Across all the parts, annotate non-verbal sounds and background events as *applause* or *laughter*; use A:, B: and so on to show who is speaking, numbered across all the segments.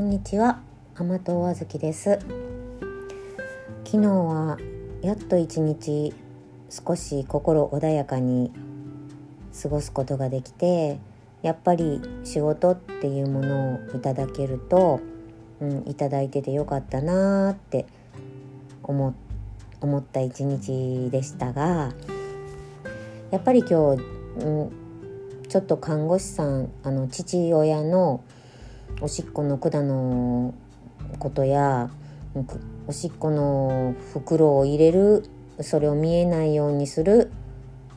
A: んにちは甘党あずきです。昨日はやっと一日少し心穏やかに過ごすことができてやっぱり仕事っていうものをいただけると、うん、いただいててよかったなーって思思った一日でしたがやっぱり今日、うん、ちょっと看護師さんあの父親のおしっこの管のことやおしっこの袋を入れるそれを見えないようにする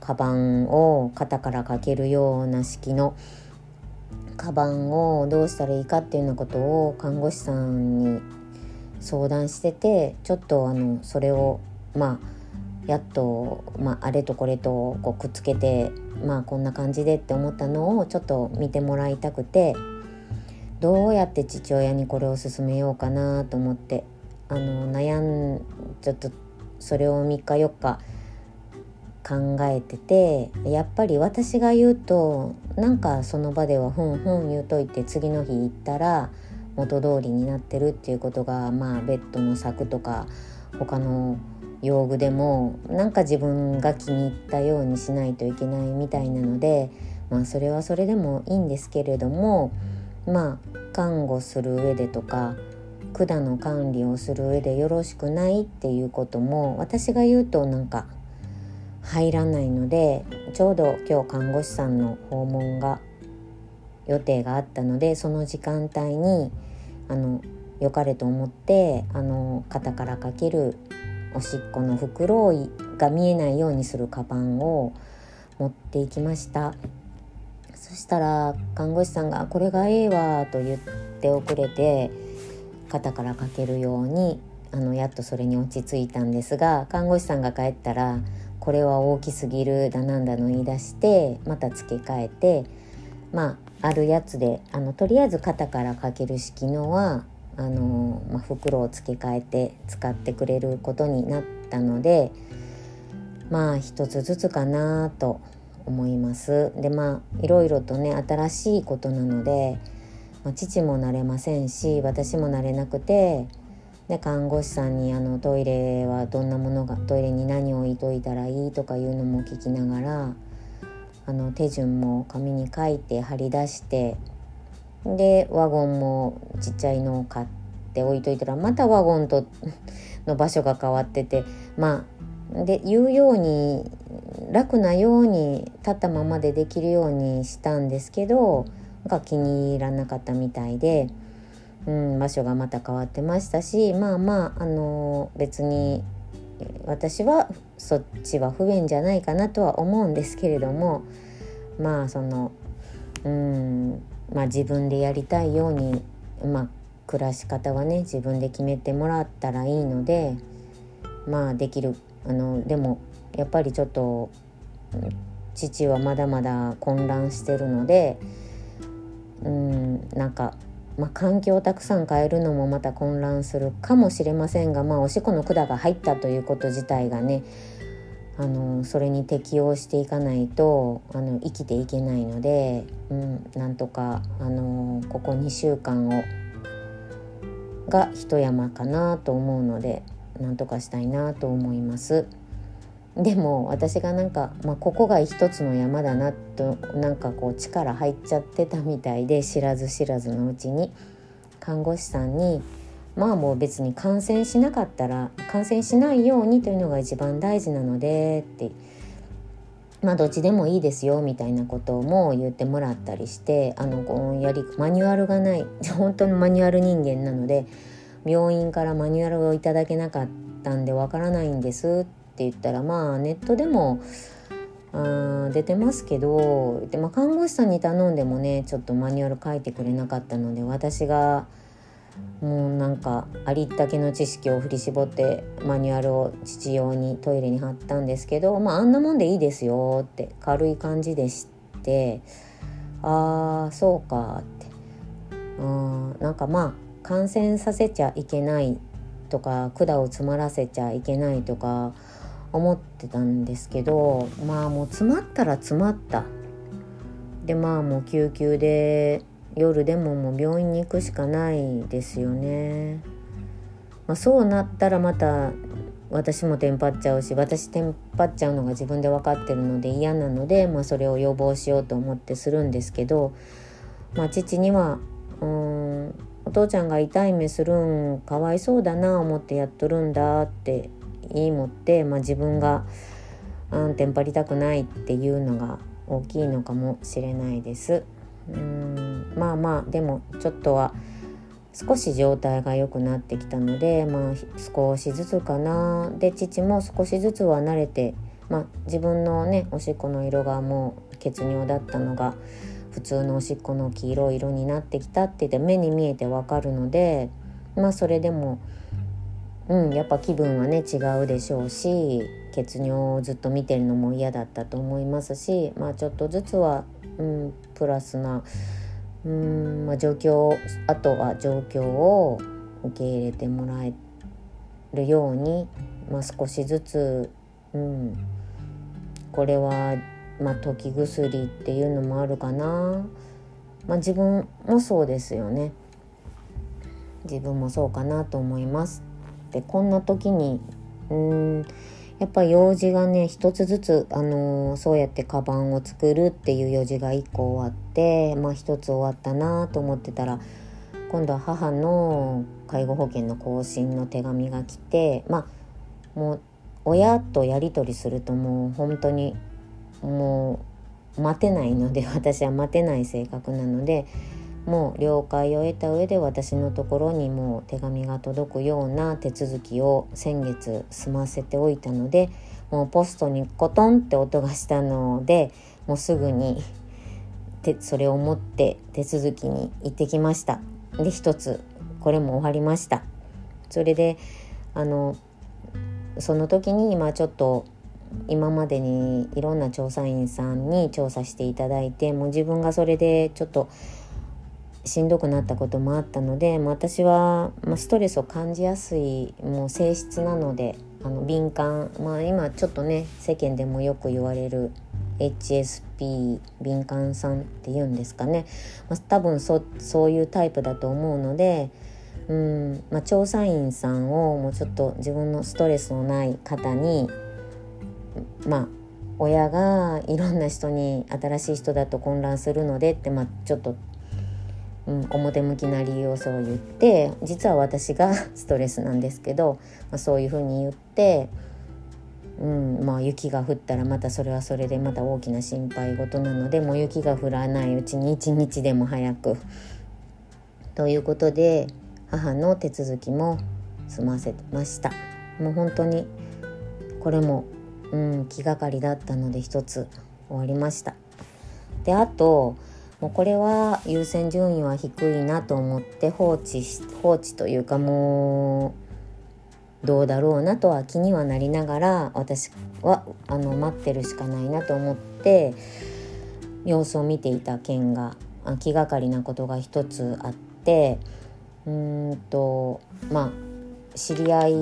A: カバンを肩からかけるような式のカバンをどうしたらいいかっていうようなことを看護師さんに相談しててちょっとあのそれをまあやっと、まあ、あれとこれとこうくっつけてまあこんな感じでって思ったのをちょっと見てもらいたくてどうやって父親にこれを勧めようかなと思ってあの悩んちょっとそれを3日4日考えててやっぱり私が言うとなんかその場ではふんふん言うといて次の日行ったら元通りになってるっていうことがまあベッドの柵とか他の用具でもなんか自分が気に入ったようにしないといけないみたいなのでまあそれはそれでもいいんですけれどもまあ看護する上でとか管の管理をする上でよろしくないっていうことも私が言うとなんか入らないのでちょうど今日看護師さんの訪問が予定があったのでその時間帯にあの良かれと思ってあの肩からかけるおしっこの袋が見えないようにするカバンを持っていきました。そしたら看護師さんが「これがええわ」と言っておくれて肩からかけるようにあのやっとそれに落ち着いたんですが看護師さんが帰ったら「これは大きすぎる」だなんだの言い出してまた付け替えてまああるやつであのとりあえず肩からかける式のはあの、まあ、袋を付け替えて使ってくれることになったのでまあ一つずつかなと思います。でまあいろいろとね新しいことなので、まあ、父も慣れませんし私も慣れなくてで看護師さんにあのトイレはどんなものがトイレに何を置いといたらいいとかいうのも聞きながらあの手順も紙に書いて貼り出してでワゴンもちっちゃいのを買って置いといたらまたワゴンとの場所が変わっててまあで言うように楽なように立ったままでできるようにしたんですけどなんか気に入らなかったみたいで、うん、場所がまた変わってましたしまあまああの別に私はそっちは不便じゃないかなとは思うんですけれどもまあそのうんまあ、自分でやりたいように、まあ、暮らし方はね自分で決めてもらったらいいのでまあできるあのでもやっぱりちょっと父はまだまだ混乱してるのでうんなんか、まあ、環境をたくさん変えるのもまた混乱するかもしれませんが、まあ、おしっこの管が入ったということ自体がねあのそれに適応していかないとあの生きていけないので、うん、なんとかあのここ2週間をが一山かなと思うのでなんとかしたいなと思います。でも私がなんか、まあ、ここが一つの山だなとなんかこう力入っちゃってたみたいで知らず知らずのうちに看護師さんにまあもう別に感染しなかったら感染しないようにというのが一番大事なのでってまあどっちでもいいですよみたいなことも言ってもらったりしてあのこうやりマニュアルがない本当にマニュアル人間なので病院からマニュアルをいただけなかったんでわからないんですって言ったらまあネットでもあ出てますけどで、まあ、看護師さんに頼んでもねちょっとマニュアル書いてくれなかったので私が。もうなんかありったけの知識を振り絞ってマニュアルを父用にトイレに貼ったんですけど、まあ、あんなもんでいいですよって軽い感じで知ってああそうかってうんなんかまあ感染させちゃいけないとか管を詰まらせちゃいけないとか思ってたんですけどまあもう詰まったら詰まったでまあもう救急で夜でももう病院に行くしかないですよね。まあ、そうなったらまた私もテンパっちゃうし私テンパっちゃうのが自分で分かってるので嫌なので、まあ、それを予防しようと思ってするんですけど、まあ、父にはうんお父ちゃんが痛い目するんかわいそうだな思ってやっとるんだって言いもって、まあ、自分が、うん、テンパりたくないっていうのが大きいのかもしれないです。うんまあまあでもちょっとは少し状態が良くなってきたので、まあ、少しずつかなで父も少しずつは慣れて、まあ、自分のねおしっこの色がもう血尿だったのが普通のおしっこの黄色い色になってきたって言って目に見えてわかるのでまあそれでも、うん、やっぱ気分はね違うでしょうし血尿をずっと見てるのも嫌だったと思いますしまあちょっとずつは、うん、プラスな。うん、まあ、状況あとは状況を受け入れてもらえるように、まあ、少しずつ、うん、これは、まあ、時薬っていうのもあるかな、まあ、自分もそうですよね自分もそうかなと思います。でこんな時にうんやっぱ用事がね一つずつ、あのー、そうやってカバンを作るっていう用事が1個終わってまあ一つ終わったなと思ってたら今度は母の介護保険の更新の手紙が来てまあもう親とやり取りするともう本当にもう待てないので *laughs* 私は待てない性格なのでもう了解を得た上で私のところにもう手紙が届くような手続きを先月済ませておいたのでもうポストにコトンって音がしたのでもうすぐに *laughs* それを持って手続きに行ってきました。で一つこれも終わりました。それであのその時に今ちょっと今までにいろんな調査員さんに調査していただいてもう自分がそれでちょっとしんどくなったこともあったので、ま、私は、ま、ストレスを感じやすいもう性質なのであの敏感、まあ、今ちょっとね世間でもよく言われる HSP 敏感さんっていうんですかね、まあ、多分そそういうタイプだと思うので、うんまあ、調査員さんをもうちょっと自分のストレスのない方にまあ親がいろんな人に新しい人だと混乱するのでって、まあ、ちょっとうん、表向きな理由をそう言って実は私がストレスなんですけど、まあ、そういうふうに言って、うんまあ、雪が降ったらまたそれはそれでまた大きな心配事なのでもう雪が降らないうちに一日でも早く。ということで母の手続きも済ませました。もう本当にこれも、うん、気がかりだったので一つ終わりました。であともうこれは優先順位は低いなと思って放置し放置というかもうどうだろうなとは気にはなりながら私はあの待ってるしかないなと思って様子を見ていた件が気がかりなことが一つあってうんとまあ知り合い、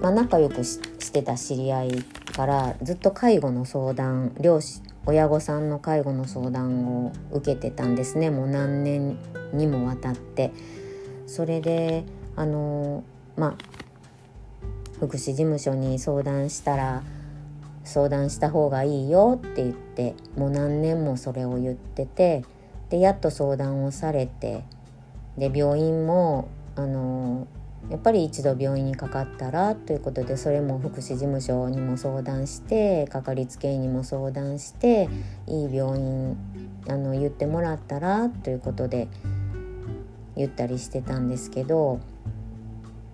A: まあ、仲良くしてた知り合いからずっと介護の相談両親親御さんの介護の相談を受けてたんですね。もう何年にもわたって。それであのまあ福祉事務所に相談したら相談した方がいいよって言ってもう何年もそれを言っててでやっと相談をされてで病院もあのやっぱり一度病院にかかったらということでそれも福祉事務所にも相談してかかりつけ医にも相談していい病院あの言ってもらったらということで言ったりしてたんですけど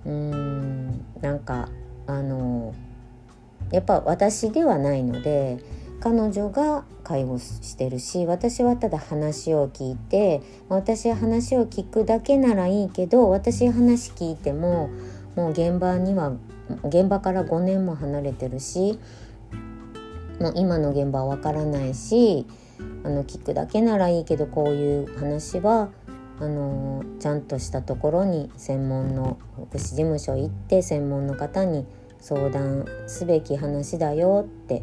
A: うーんなんかあのやっぱ私ではないので彼女が介護してるし私はただ話を聞いて私は話を聞くだけならいいけど私話聞いてももう現場には現場から5年も離れてるしもう今の現場はわからないしあの聞くだけならいいけどこういう話はあのちゃんとしたところに専門の福祉事務所行って専門の方に相談すべき話だよって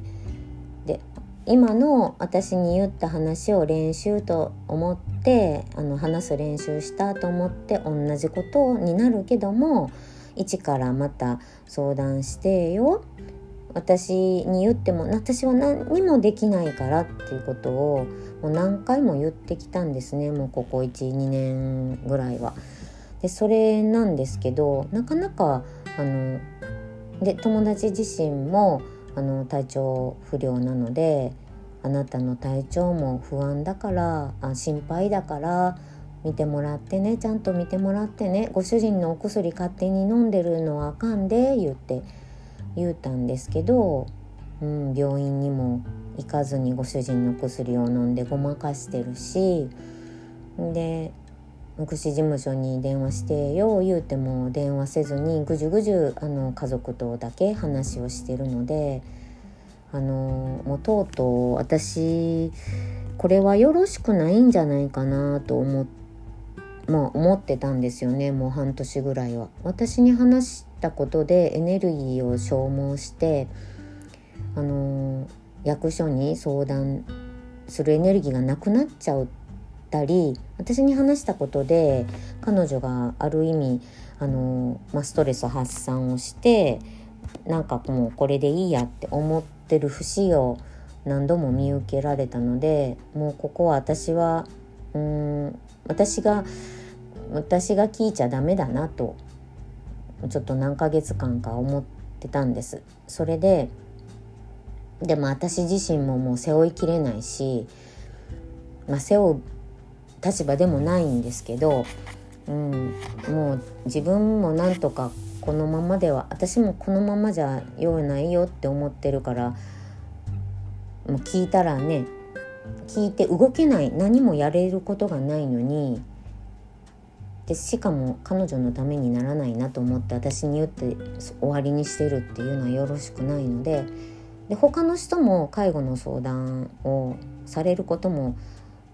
A: 今の私に言った話を練習と思ってあの話す練習したと思って同じことになるけども一からまた相談してよ私に言っても私は何にもできないからっていうことをもう何回も言ってきたんですねもうここ12年ぐらいは。でそれなんですけどなかなかあので友達自身もあの体調不良なのであなたの体調も不安だからあ心配だから見てもらってねちゃんと見てもらってねご主人のお薬勝手に飲んでるのはあかんで言って言うたんですけど、うん、病院にも行かずにご主人の薬を飲んでごまかしてるしで福祉事務所に電話してよう言うても電話せずにぐじゅぐじゅあの家族とだけ話をしてるのであのもうとうとう私これはよろしくないんじゃないかなと思ってまあ、思ってたんですよねもう半年ぐらいは。私に話したことでエネルギーを消耗してあの役所に相談するエネルギーがなくなっちゃうたり私に話したことで彼女がある意味あの、まあ、ストレス発散をしてなんかもうこれでいいやって思ってる節を何度も見受けられたのでもうここは私はうん私が私が聞いちゃダメだなとちょっと何ヶ月間か思ってたんです。それででも私自身ももう背負いきれないし、まあ、背負う立場でもないんですけど、うん、もう自分もなんとかこのままでは私もこのままじゃようないよって思ってるからもう聞いたらね聞いて動けない何もやれることがないのにでしかも彼女のためにならないなと思って私に言って終わりにしてるっていうのはよろしくないのでで他の人も介護の相談をされることも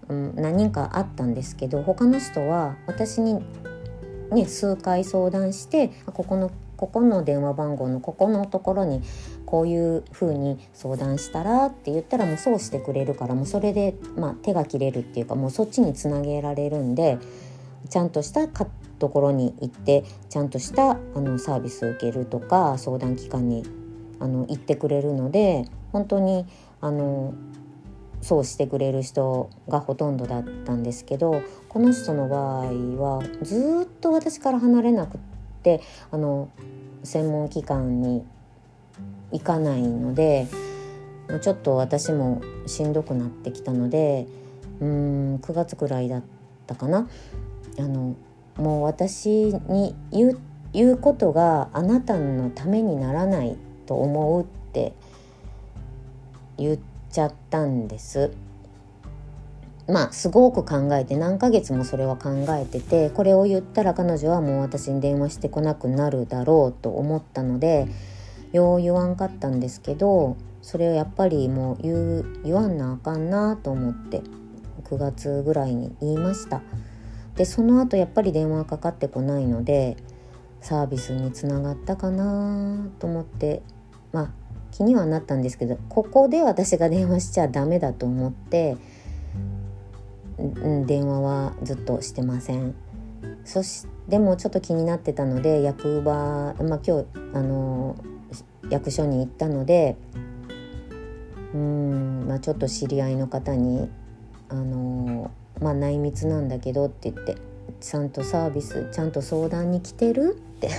A: うん、何人かあったんですけど他の人は私に、ね、数回相談してここのここの電話番号のここのところにこういうふうに相談したらって言ったらもうそうしてくれるからもうそれで、まあ、手が切れるっていうかもうそっちにつなげられるんでちゃんとしたところに行ってちゃんとしたあのサービスを受けるとか相談機関にあの行ってくれるので本当にあのそうしてくれる人がほとんどだったんですけどこの人の場合はずっと私から離れなくってあの専門機関に行かないのでちょっと私もしんどくなってきたのでうん9月くらいだったかな。あのもう私に言う言うことがあなたのためにならないと思うって言ってちゃったんです。まあすごく考えて何ヶ月もそれは考えててこれを言ったら彼女はもう私に電話してこなくなるだろうと思ったのでよう言わんかったんですけどそれをやっぱりもう言う言わんなあかんなと思って9月ぐらいに言いました。でその後やっぱり電話かかってこないのでサービスにつながったかなと思ってまあ気にはなったんですけどここで私が電話しちゃダメだと思って、うん、電話はずっとしてません。そしでもちょっと気になってたので役場、まあ、今日あの役所に行ったのでうん、まあ、ちょっと知り合いの方にあの、まあ、内密なんだけどって言ってちゃんとサービスちゃんと相談に来てるって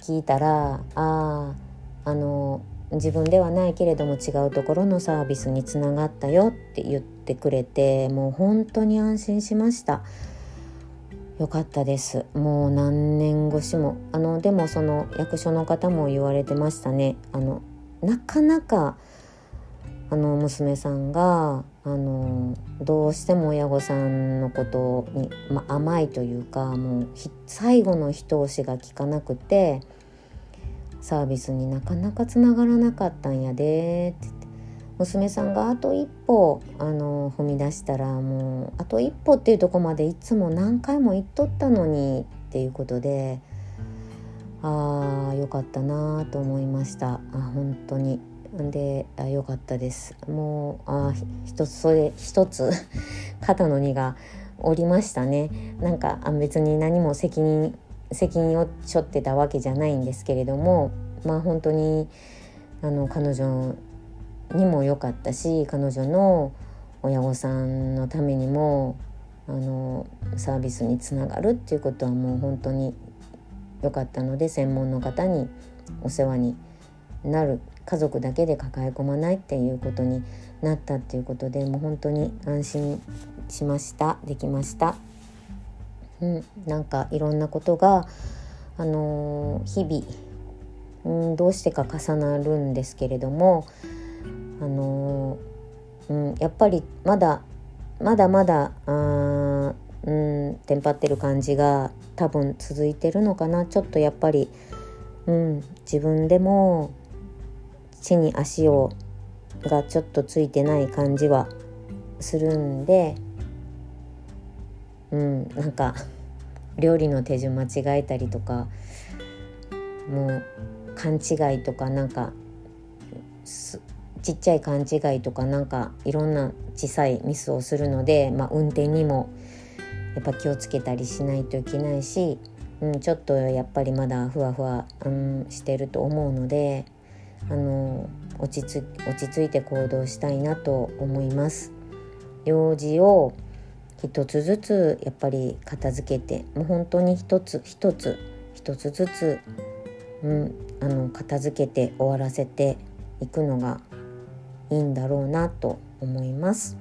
A: 聞いたらあああの自分ではないけれども違うところのサービスにつながったよって言ってくれてもう本当に安心しました。よかったです。もう何年越しも。あのでもその役所の方も言われてましたね。あのなかなかあの娘さんがあのどうしても親御さんのことに、ま、甘いというかもう最後の一押しが効かなくてサービスになかなかつながらなかったんやでって娘さんがあと一歩あの踏み出したらもうあと一歩っていうとこまでいつも何回も言っとったのにっていうことでああよかったなと思いました。あ本当に。であよかったです。もうあ一つそれ一つ肩の荷が下りましたね。なんかあ別に何も責任責任を背負ってたわけじゃないんですけれどもまあ本当にあの彼女にも良かったし彼女の親御さんのためにもあのサービスにつながるっていうことはもう本当に良かったので専門の方にお世話になる家族だけで抱え込まないっていうことになったっていうことでもう本当に安心しましたできました。うん、なんかいろんなことが、あのー、日々、うん、どうしてか重なるんですけれども、あのー、うん、やっぱりまだまだまだあうんテンパってる感じが多分続いてるのかな。ちょっとやっぱり、うん、自分でも地に足をがちょっとついてない感じはするんでうんなんか料理の手順間違えたりとかもう勘違いとかなんかちっちゃい勘違いとかなんかいろんな小さいミスをするので、まあ、運転にもやっぱ気をつけたりしないといけないし、うん、ちょっとやっぱりまだふわふわ、うん、してると思うのであの落ち着落ち着いて行動したいなと思います。用事を一つずつやっぱり片付けてもう本当に一つ一つ一つずつ、うん、あの片付けて終わらせていくのがいいんだろうなと思います。